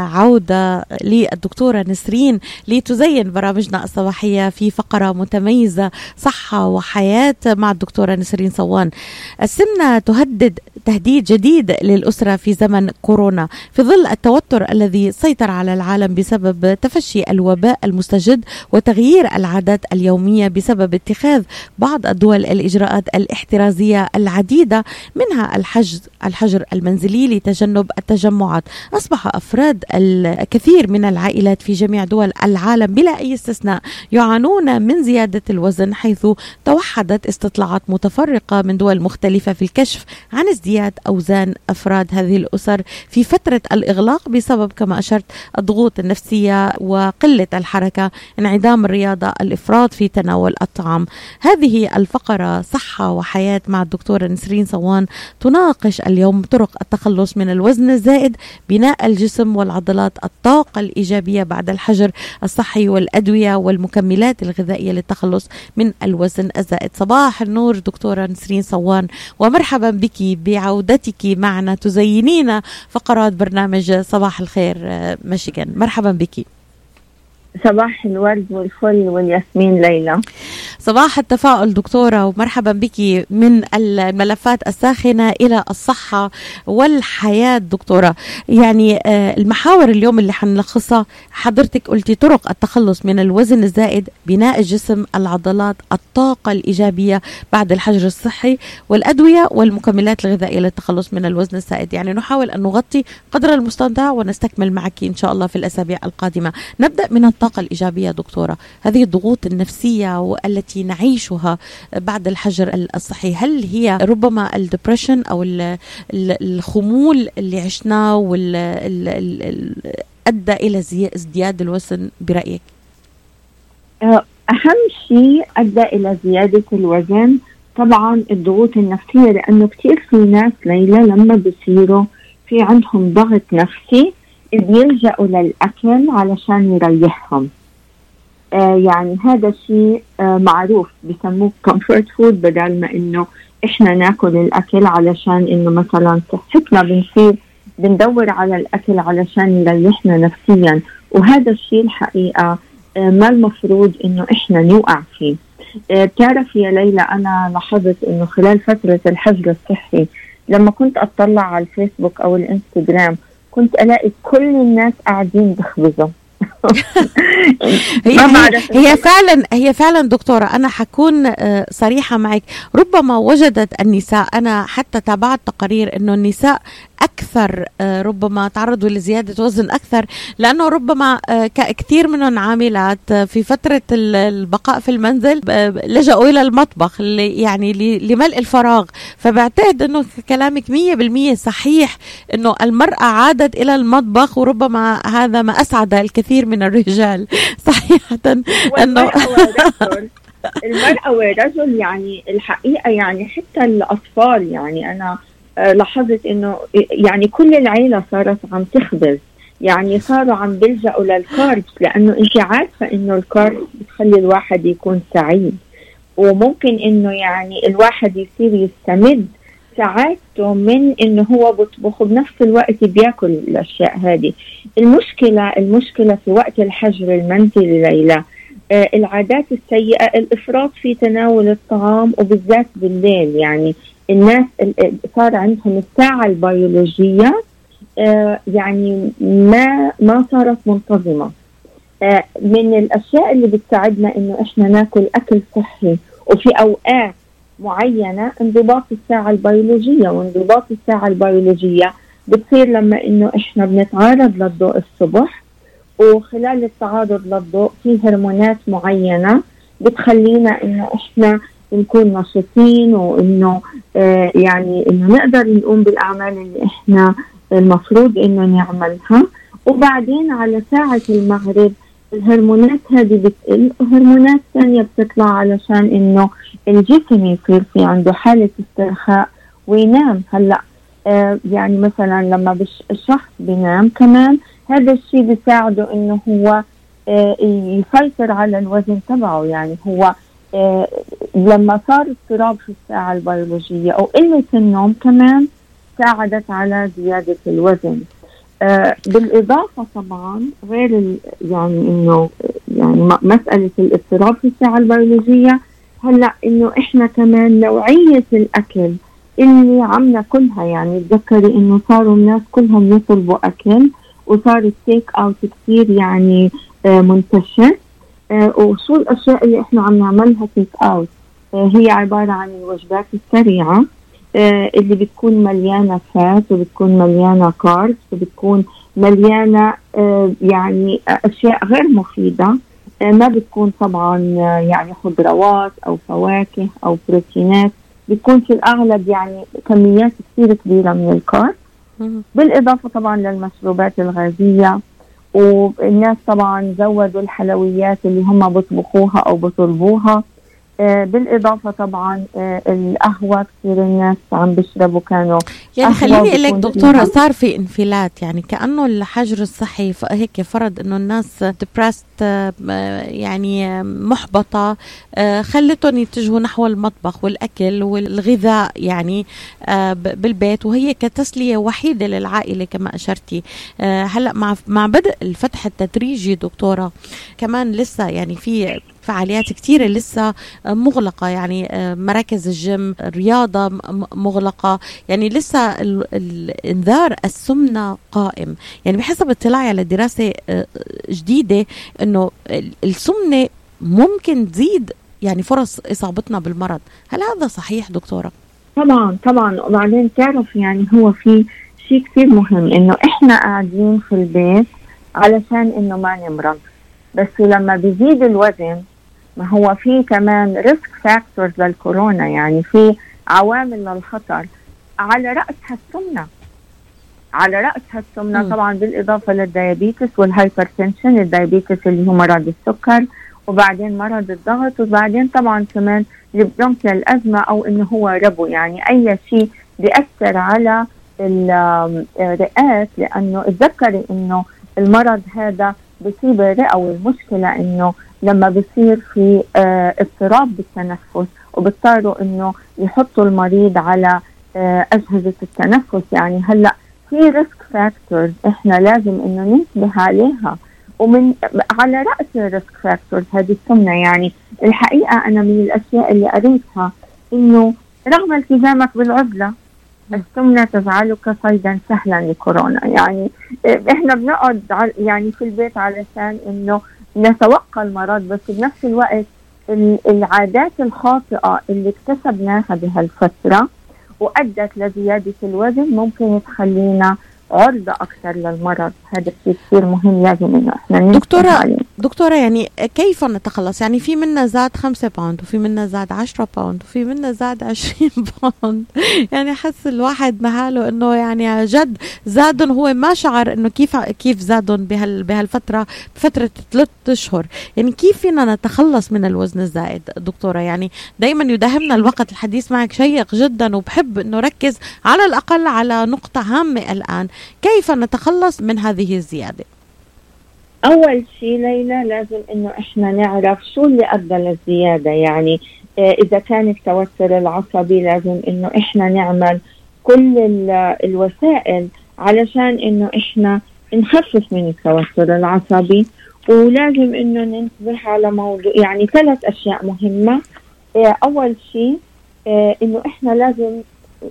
عودة للدكتورة نسرين لتزين برامجنا الصباحية في فقرة متميزة صحة وحياة مع الدكتورة نسرين صوان. السمنة تهدد تهديد جديد للأسرة في زمن كورونا في ظل التوتر الذي سيطر على العالم بسبب تفشي الوباء المستجد وتغيير العادات اليومية بسبب اتخاذ بعض الدول الإجراءات الاحترازية العديدة منها الحجز الحجر المنزلي لتجنب التجمعات. أصبح أفراد الكثير من العائلات في جميع دول العالم بلا أي استثناء يعانون من زيادة الوزن حيث توحدت استطلاعات متفرقة من دول مختلفة في الكشف عن ازدياد أوزان أفراد هذه الأسر في فترة الإغلاق بسبب كما أشرت الضغوط النفسية وقلة الحركة انعدام الرياضة الإفراط في تناول الطعام. هذه الفقرة صحة وحياة مع الدكتورة نسرين صوان تناقش اليوم طرق التخلص من الوزن الزائد بناء الجسم والعضلات عضلات الطاقة الإيجابية بعد الحجر الصحي والأدوية والمكملات الغذائية للتخلص من الوزن الزائد. صباح النور دكتورة نسرين صوان ومرحبا بك بعودتك معنا تزينين فقرات برنامج صباح الخير مشيغان مرحبا بك. صباح الورد والفل والياسمين ليلى. صباح التفاؤل دكتورة ومرحبا بك من الملفات الساخنة إلى الصحة والحياة دكتورة. يعني آه، المحاور اليوم اللي حنلخصها حضرتك قلتي طرق التخلص من الوزن الزائد بناء الجسم العضلات الطاقة الإيجابية بعد الحجر الصحي والأدوية والمكملات الغذائية للتخلص من الوزن الزائد. يعني نحاول أن نغطي قدر المستطاع ونستكمل معك إن شاء الله في الأسابيع القادمة. نبدأ من الطاقة الإيجابية دكتورة هذه الضغوط النفسية التي نعيشها بعد الحجر الصحي هل هي ربما الدبريشن أو الخمول اللي عشناه وال أدى إلى ازدياد الوزن برأيك؟ أه، أهم شيء أدى إلى زيادة الوزن طبعا الضغوط النفسية لأنه كثير في ناس ليلى لما بصيروا في عندهم ضغط نفسي بيلجأوا للأكل علشان يريحهم. آه يعني هذا شيء آه معروف. بسموه comfort food بدل ما إنه إحنا ناكل الأكل علشان إنه مثلا صحتنا بنصير بندور على الأكل علشان يريحنا نفسيا. وهذا الشيء الحقيقة آه ما المفروض إنه إحنا نوقع فيه. آه، بتعرف يا ليلى أنا لاحظت إنه خلال فترة الحجر الصحي لما كنت أطلع على الفيسبوك أو الانستغرام كنت ألاقي كل الناس قاعدين بخبزوا هي, هي فعلا هي فعلا دكتورة أنا حكون آه، صريحة معك. ربما وجدت النساء أنا حتى تابعت تقارير إنه النساء أكثر آه، ربما تعرضوا لزيادة وزن أكثر لأنه ربما آه، كثير منهم عاملات في فترة البقاء في المنزل لجأوا إلى المطبخ يعني لملء الفراغ. فبعتقد إنه كلامك 100% صحيح إنه المرأة عادت إلى المطبخ وربما هذا ما أسعد الكثير من الرجال. صحيحة أنه المرأة والرجل يعني الحقيقة يعني حتى الأطفال يعني أنا آه، لاحظت إنه يعني كل العيلة صارت عم تخبز. يعني صاروا عم بيلجأوا للكاربس لأنه أنت عارفة إنه الكاربس بتخلي الواحد يكون سعيد. وممكن إنه يعني الواحد يصير يستمد سعادته من إنه هو بيطبخ وبنفس الوقت بياكل الأشياء هذه. المشكلة المشكلة في وقت الحجر المنزلي ليلى آه العادات السيئة الإفراط في تناول الطعام وبالذات بالليل. يعني الناس صار عندهم الساعة البيولوجية آه يعني ما ما صارت منتظمة. آه من الأشياء اللي بتساعدنا إنه إحنا ناكل أكل صحي. وفي أوقات معينة انضباط الساعة البيولوجية. وانضباط الساعة البيولوجية بتصير لما إنه إحنا بنتعرض للضوء الصبح وخلال التعرض للضوء في هرمونات معينة بتخلينا إنه إحنا نكون نشيطين وإنه آه يعني إنه نقدر نقوم بالأعمال اللي إحنا المفروض إنه نعملها. وبعدين على ساعة المغرب الهرمونات هذه بتقل وهرمونات ثانية بتطلع علشان إنه الجسم يصير في عنده حالة استرخاء وينام. هلأ آه يعني مثلا لما الشخص بينام كمان هذا الشيء بيساعده إنه هو آه يسيطر على الوزن تبعه. يعني هو آه لما صار اضطراب في الساعة البيولوجية أو قلة النوم كمان ساعدت على زيادة الوزن. بالإضافة طبعا غير يعني إنه يعني مسألة الاضطراب في الساعة البيولوجية هلأ إنه إحنا كمان نوعية الأكل اللي عم ناكلها يعني تذكري إنه صاروا الناس كلهم يطلبوا أكل وصار التيك أوت كثير يعني آه منتشر. آه وشو الأشياء اللي إحنا عم نعملها تيك أوت؟ آه هي عبارة عن الوجبات السريعة. آه اللي بتكون مليانة فات وبتكون مليانة كاربس وبتكون مليانة آه يعني أشياء غير مفيدة آه ما بتكون طبعا يعني خضروات أو فواكه أو بروتينات. بيكون في الأغلب يعني كميات كثير كبيرة من الكارب بالإضافة طبعا للمشروبات الغازية. والناس طبعا زودوا الحلويات اللي هم بيطبخوها أو بيطلبوها آه بالإضافة طبعا آه القهوة كثير الناس عم بيشربوا كانوا يعني خليني أقول لك دكتورة صار في انفلات يعني كأنه الحجر الصحي هيك فرض إنه الناس ديبرست آه يعني محبطة خلتهم يتجهوا نحو المطبخ والأكل والغذاء يعني بالبيت وهي كتسلية وحيدة للعائلة كما أشرتي. هلأ مع مع بدء الفتح التدريجي دكتورة كمان لسه يعني في فعاليات كثيرة لسه مغلقة. يعني مراكز الجيم الرياضة مغلقة. يعني لسه الانذار السمنة قائم. يعني بحسب اطلاعي على دراسة جديدة إنه السمنة ممكن تزيد يعني فرص إصابتنا بالمرض. هل هذا صحيح دكتورة؟ طبعا طبعا. وبعدين تعرف يعني هو في شيء كثير مهم إنه إحنا قاعدين في البيت علشان إنه ما نمرض. بس لما بيزيد الوزن ما هو في كمان risk factors للكورونا يعني في عوامل للخطر على رأسها السمنة على رأسها السمنة م. طبعا بالإضافة لل diabetes وال hypertension ال diabetes اللي هو مرض السكر وبعدين مرض الضغط وبعدين طبعا كمان ال bronchial الأزمة أو إنه هو ربو يعني أي شيء بيأثر على الرئات لأنه اتذكري إنه المرض هذا بصيب الرئة والمشكلة إنه لما بصير في آه اضطراب بالتنفس وبيضطروا إنه يحطوا المريض على آه أجهزة التنفس. يعني هلأ في risk factors إحنا لازم إنه ننتبه عليها. ومن على رأس ال risk factors هذه السمنة. يعني الحقيقة أنا من الأشياء اللي قريتها إنه رغم التزامك بالعزلة السمنة تجعلك صيدا سهلا لكورونا. يعني إحنا بنقعد يعني في البيت علشان إنه نتوقع المرض بس بنفس الوقت العادات الخاطئة اللي اكتسبناها بهالفترة وأدت لزيادة الوزن ممكن تخلينا عرضة أكثر للمرض. هذا الشيء كثير مهم لازم إنه إحنا دكتورة عليه. دكتورة يعني كيف نتخلص؟ يعني في منا زاد خمسة باوند وفي منا زاد عشرة باوند وفي منا زاد عشرين باوند يعني حس الواحد محاله إنه يعني جد زادن هو ما شعر إنه كيف كيف زادن بهال بهالفترة بفترة ثلاث أشهر. يعني كيف فينا نتخلص من الوزن الزائد؟ دكتورة يعني دايما يداهمنا الوقت الحديث معك شيق جدا وبحب إنه ركز على الأقل على نقطة هامة الآن. كيف نتخلص من هذه الزيادة؟ أول شيء ليلى لازم إنه إحنا نعرف شو اللي أدى للزيادة. يعني إذا كان التوتر العصبي لازم إنه إحنا نعمل كل الوسائل علشان إنه إحنا نخفف من التوتر العصبي. ولازم إنه ننتبه على موضوع يعني ثلاث أشياء مهمة. أول شيء إنه إحنا لازم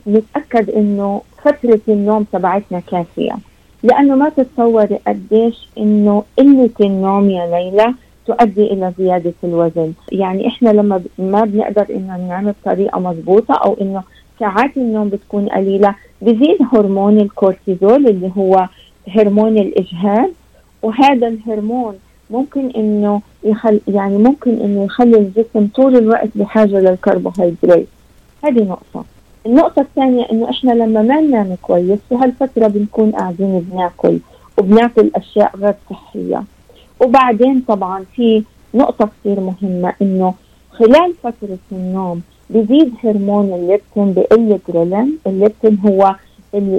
نتاكد إنه فترة النوم تبعتنا كافية. لأنه ما تتصوري قديش إنه قلة النوم يا ليلى تؤدي إلى زيادة الوزن، يعني إحنا لما ما بنقدر إنه ننام بطريقة مضبوطة أو إنه ساعات النوم بتكون قليلة بزيد هرمون الكورتيزول اللي هو هرمون الإجهاد. وهذا الهرمون ممكن إنه يخل يعني ممكن إنه يخلي الجسم طول الوقت بحاجة للكربوهيدرات. هذه نقطة. النقطة الثانية إنه إحنا لما ما ننام كويس في هالفترة بنكون قاعدين بناكل وبناكل أشياء غير صحية. وبعدين طبعا في نقطة كثير مهمة إنه خلال فترة النوم بزيد هرمون الليبتين بقل جريلين. الليبتين هو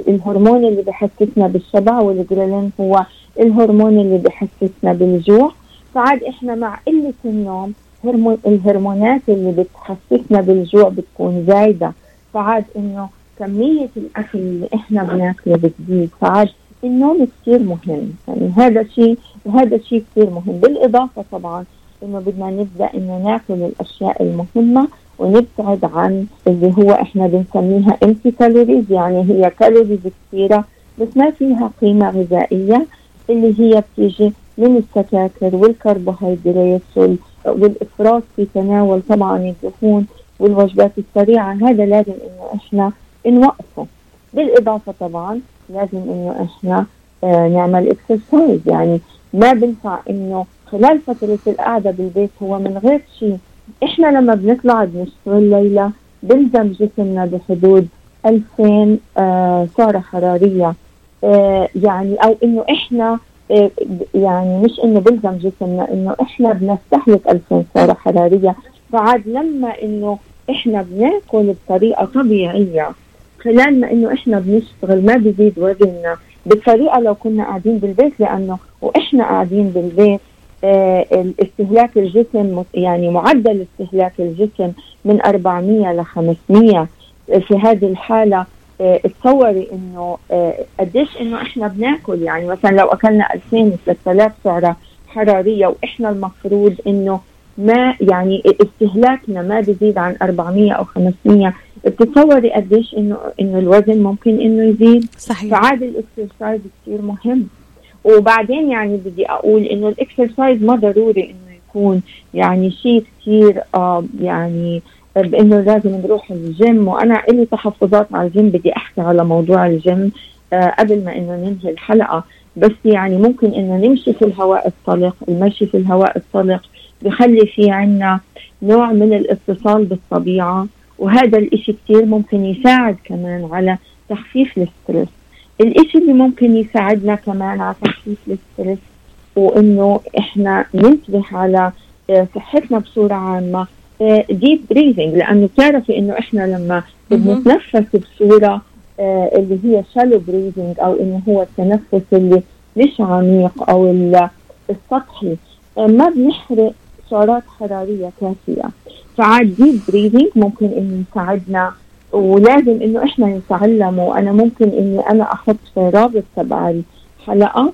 الهرمون اللي بحسسنا بالشبع والجريلين هو الهرمون اللي بحسسنا بالجوع. فعاد إحنا مع قلة النوم هرمون الهرمونات اللي بتحسسنا بالجوع بتكون زايدة. فعاد إنه كمية الأكل اللي إحنا بناكله بتزيد فعادة النوم كثير مهم. يعني هذا شيء وهذا شيء كثير مهم. بالإضافة طبعا إنه بدنا نبدأ إنه ناكل الأشياء المهمة ونبتعد عن اللي هو إحنا بنسميها empty calories يعني هي calories كثيره بس ما فيها قيمة غذائية اللي هي بتيجي من السكاكر والكربوهيدرات والافراط في تناول طبعا الدهون. والوجبات السريعة هذا لازم إنه إحنا نوقفه. بالإضافة طبعا لازم إنه إحنا آه نعمل اكسرسايز يعني ما بنفع إنه خلال فترة القعدة بالبيت هو من غير شيء. إحنا لما بنطلع بنشتغل ليلى بلزم جسمنا بحدود 2000 آه سعرة حرارية. آه يعني أو إنه إحنا آه يعني مش إنه بلزم جسمنا إنه إحنا بنستهلك 2000 سعرة حرارية. فعاد لما إنه إحنا بناكل بطريقة طبيعية خلال ما إنه إحنا بنشتغل ما بزيد وزننا بالطريقة لو كنا قاعدين بالبيت لأنه وإحنا قاعدين بالبيت آه استهلاك الجسم يعني معدل استهلاك الجسم من 400 ل 500 في هذه الحالة آه تصوري إنه آه قديش إنه إحنا بناكل. يعني مثلا لو أكلنا 2000 3000 سعرة حرارية وإحنا المفروض إنه ما يعني استهلاكنا ما بيزيد عن 400 أو 500 بتتصوري قديش انه إنه الوزن ممكن إنه يزيد. صحيح. فعاد ال exercise كثير مهم. وبعدين يعني بدي أقول إنه ال exercise ما ضروري إنه يكون يعني شيء كثير آه يعني بانه لازم نروح الجيم. وأنا لي تحفظات على الجيم بدي أحكي على موضوع الجيم آه قبل ما إنه ننهي الحلقة. بس يعني ممكن إنه نمشي في الهواء الطلق المشي في الهواء الطلق. بخلي في عنا نوع من الاتصال بالطبيعة وهذا الإشي كثير ممكن يساعد كمان على تخفيف ال stress. الإشي اللي ممكن يساعدنا كمان على تخفيف ال stress وإنه إحنا ننتبه على صحتنا بصورة عامة deep breathing لأنه بتعرفي إنه إحنا لما بنتنفس بصورة اللي هي shallow breathing أو إنه هو التنفس اللي مش عميق أو السطحي ما بنحرق سعرات حرارية كافية. فعاد deep breathing ممكن إنه يساعدنا ولازم إنه إحنا نتعلمه. وأنا ممكن إني أنا أحط في رابط تبع الحلقة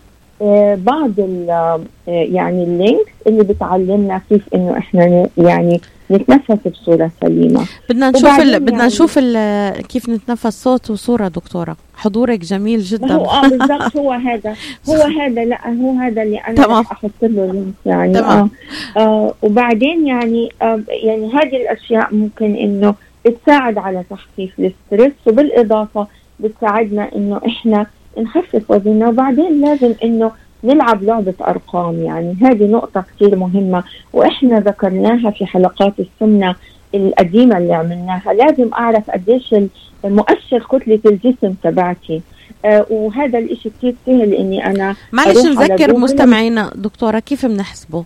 بعض آه يعني ال links اللي بتعلمنا كيف إنه إحنا يعني نتنفس بصورة سليمة بدنا نشوف ال... بدنا يعني نشوف ال... كيف نتنفس صوت وصورة دكتورة حضورك جميل جدا هو آه بالضبط هو هذا هو هذا لا هو هذا اللي أنا تمام. أحط له link يعني تمام. آه, آه وبعدين يعني آه يعني هذه الأشياء ممكن إنه تساعد على تخفيف ال stress وبالإضافة بتساعدنا إنه إحنا نخفف وزننا وبعدين لازم إنه نلعب لعبة أرقام. يعني هذه نقطة كثير مهمة وإحنا ذكرناها في حلقات السمنة القديمة اللي عملناها. لازم أعرف قديش مؤشر كتلة الجسم تبعتي. آه وهذا الإشي كثير سهل إني أنا معلش نذكر مستمعينا دكتورة كيف بنحسبه؟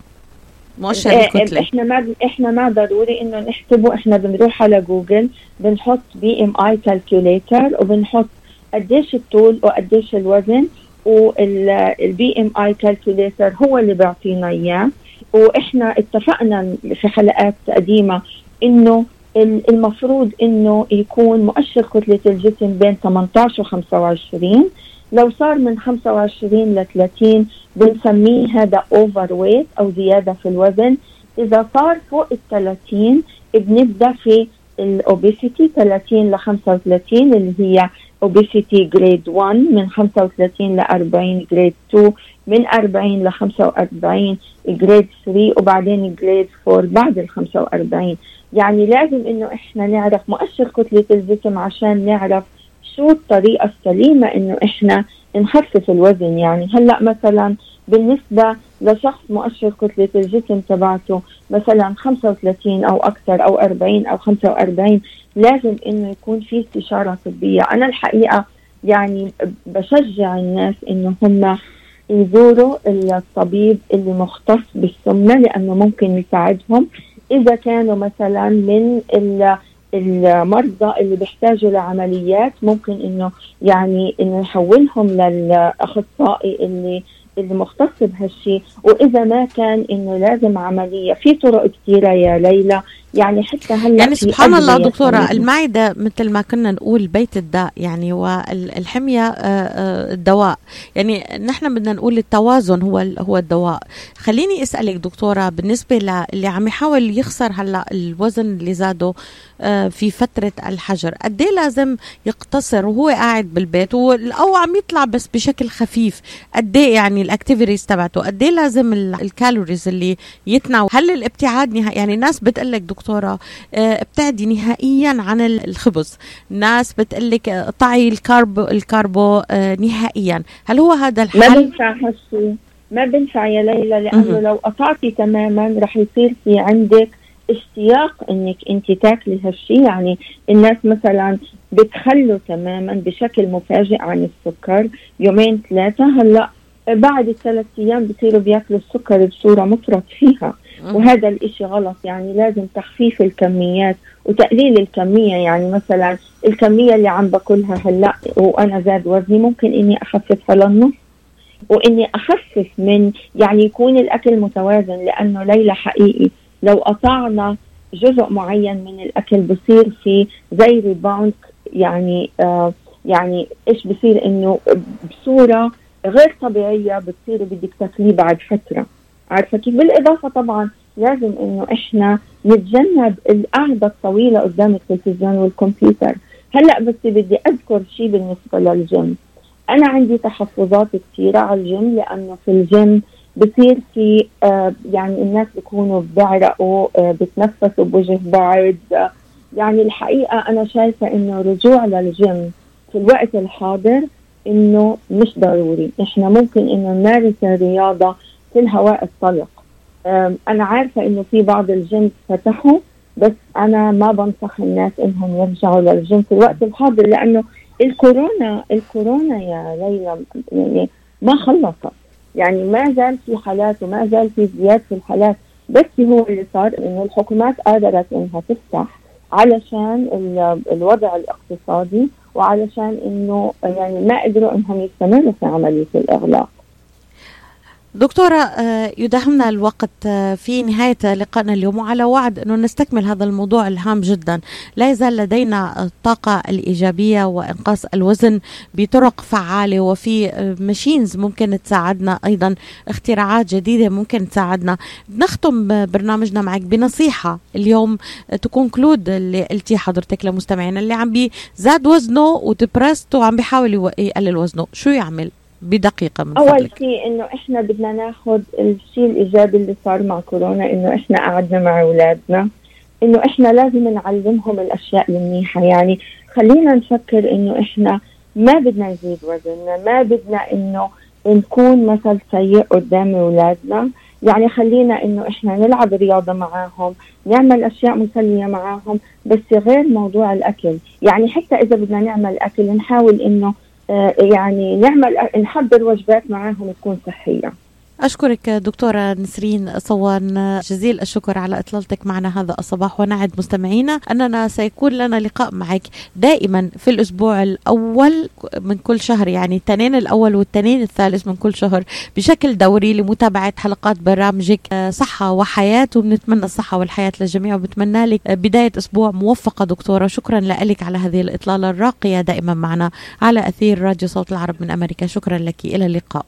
مؤشر الكتلة. إحنا ما إحنا ما ضروري إنه نحسبه إحنا بنروح على جوجل بنحط BMI calculator وبنحط قديش الطول وقديش الوزن وال BMI calculator هو اللي بيعطينا إياه. وإحنا اتفقنا في حلقات قديمة إنه المفروض إنه يكون مؤشر كتلة الجسم بين 18 و 25 لو صار من 25 ل 30 بنسميه هذا overweight أو زيادة في الوزن. إذا صار فوق ال 30 بنبدأ في ال obesity 30 ل 35 اللي هي obesity grade 1 من 35 ل 40 grade 2 من 40 ل 45 grade 3 وبعدين grade 4 بعد ال 45 يعني لازم إنه إحنا نعرف مؤشر كتلة الجسم عشان نعرف شو الطريقة السليمة إنه إحنا نخفف الوزن. يعني هلأ مثلا بالنسبة لشخص مؤشر كتلة الجسم تبعته مثلا 35 أو أكثر أو 40 أو 45 لازم إنه يكون في استشارة طبية. أنا الحقيقة يعني بشجع الناس إنه هم يزوروا الطبيب اللي مختص بالسمنة لأنه ممكن يساعدهم. إذا كانوا مثلا من المرضى اللي بيحتاجوا لعمليات ممكن إنه يعني إنه نحولهم للأخصائي اللي اللي مختص بهالشيء وإذا ما كان إنه لازم عملية في طرق كثيره يا ليلى. يعني حتى هلأ يعني سبحان الله دكتورة المعدة مثل ما كنا نقول بيت الداء يعني والحمية الدواء. يعني نحن بدنا نقول التوازن هو هو الدواء. خليني أسألك دكتورة بالنسبة للي عم يحاول يخسر هلأ الوزن اللي زاده في فترة الحجر قديش لازم يقتصر وهو قاعد بالبيت؟ أو عم يطلع بس بشكل خفيف. قديش يعني ال activities تبعته؟ قديش لازم ال calories اللي يتناول؟ هل الابتعاد نهائي؟ يعني الناس بتقول لك دكتورة ابتعدي نهائيا عن الخبز. ناس بتقول لك قطعي الكارب الكاربو نهائيا. هل هو هذا الحل؟ ما بينفع هالشيء ما بينفع يا ليلى لأنه لو قطعتي تماما رح يصير في عندك اشتياق إنك أنت تاكلي هالشيء يعني الناس مثلا بتخلوا تماما بشكل مفاجئ عن السكر يومين ثلاثة. هلأ بعد الثلاث أيام بصيروا بياكلوا السكر بصورة مفرط فيها وهذا الإشي غلط يعني لازم تخفيف الكميات وتقليل الكمية يعني مثلا الكمية اللي عم باكلها هلأ وأنا زاد وزني ممكن إني اخففها للنص وإني أخفف من يعني يكون الأكل متوازن لأنه ليلى حقيقي لو قطعنا جزء معين من الأكل بصير في زي ريباوند يعني آه يعني إيش بصير؟ إنه بصورة غير طبيعية بتصيري بدك تاكليه بعد فترة. عارفة كيف؟ بالإضافة طبعا لازم إنه إحنا نتجنب القعدة الطويلة قدام التلفزيون والكمبيوتر. هلأ بس بدي أذكر شيء بالنسبة للجيم. أنا عندي تحفظات كثيره على الجيم لأنه في الجيم بصير في آه يعني الناس بيكونوا بيعرقوا آه بتنفسوا بوجه بعض. يعني الحقيقة أنا شايفة إنه رجوع للجيم في الوقت الحاضر إنه مش ضروري. إحنا ممكن إنه نمارس الرياضة في الهواء الطلق. أنا عارفة إنه في بعض الجيم فتحوا بس أنا ما بنصح الناس إنهم يرجعوا للجيم في الوقت الحاضر لأنه الكورونا الكورونا يا ليلى يعني ما خلصت. يعني ما زال في حالات وما زال في زياده في الحالات بس هو اللي صار إنه الحكومات قادرت إنها تفتح علشان الوضع الاقتصادي وعلشان إنه يعني ما قدروا إنهم يستمروا في عملية الإغلاق. دكتورة يداهمنا الوقت في نهاية لقائنا اليوم وعلى وعد أنه نستكمل هذا الموضوع الهام جدا. لا يزال لدينا الطاقة الإيجابية وإنقاص الوزن بطرق فعالة وفي ماشينز ممكن تساعدنا أيضا اختراعات جديدة ممكن تساعدنا. نختم برنامجنا معك بنصيحة اليوم تكونكلود اللي قلتي حضرتك لمستمعينا اللي عم بيزاد وزنه ودبرست وعم بيحاول يقلل وزنه. شو يعمل؟ بدقيقة من أول شيء إنه إحنا بدنا ناخذ الشيء الإيجابي اللي صار مع كورونا إنه إحنا قعدنا مع أولادنا إنه إحنا لازم نعلمهم الأشياء المنيحة. يعني خلينا نفكر إنه إحنا ما بدنا نزيد وزننا ما بدنا إنه نكون مثل سيء قدام أولادنا. يعني خلينا إنه إحنا نلعب رياضة معاهم نعمل أشياء مسلية معاهم بس غير موضوع الأكل. يعني حتى إذا بدنا نعمل أكل نحاول إنه يعني نعمل نحضر وجبات معاهم تكون صحية. أشكرك دكتورة نسرين صوان. جزيل الشكر على إطلالتك معنا هذا الصباح ونعد مستمعينا أننا سيكون لنا لقاء معك دائما في الأسبوع الأول من كل شهر يعني التنين الأول والتنين الثالث من كل شهر بشكل دوري لمتابعة حلقات برامجك. صحة وحياة وبنتمنى الصحة والحياة للجميع وبتمنى لك بداية أسبوع موفقة دكتورة. شكرا لك على هذه الإطلالة الراقية دائما معنا على أثير راديو صوت العرب من أمريكا. شكرا لك. إلى اللقاء.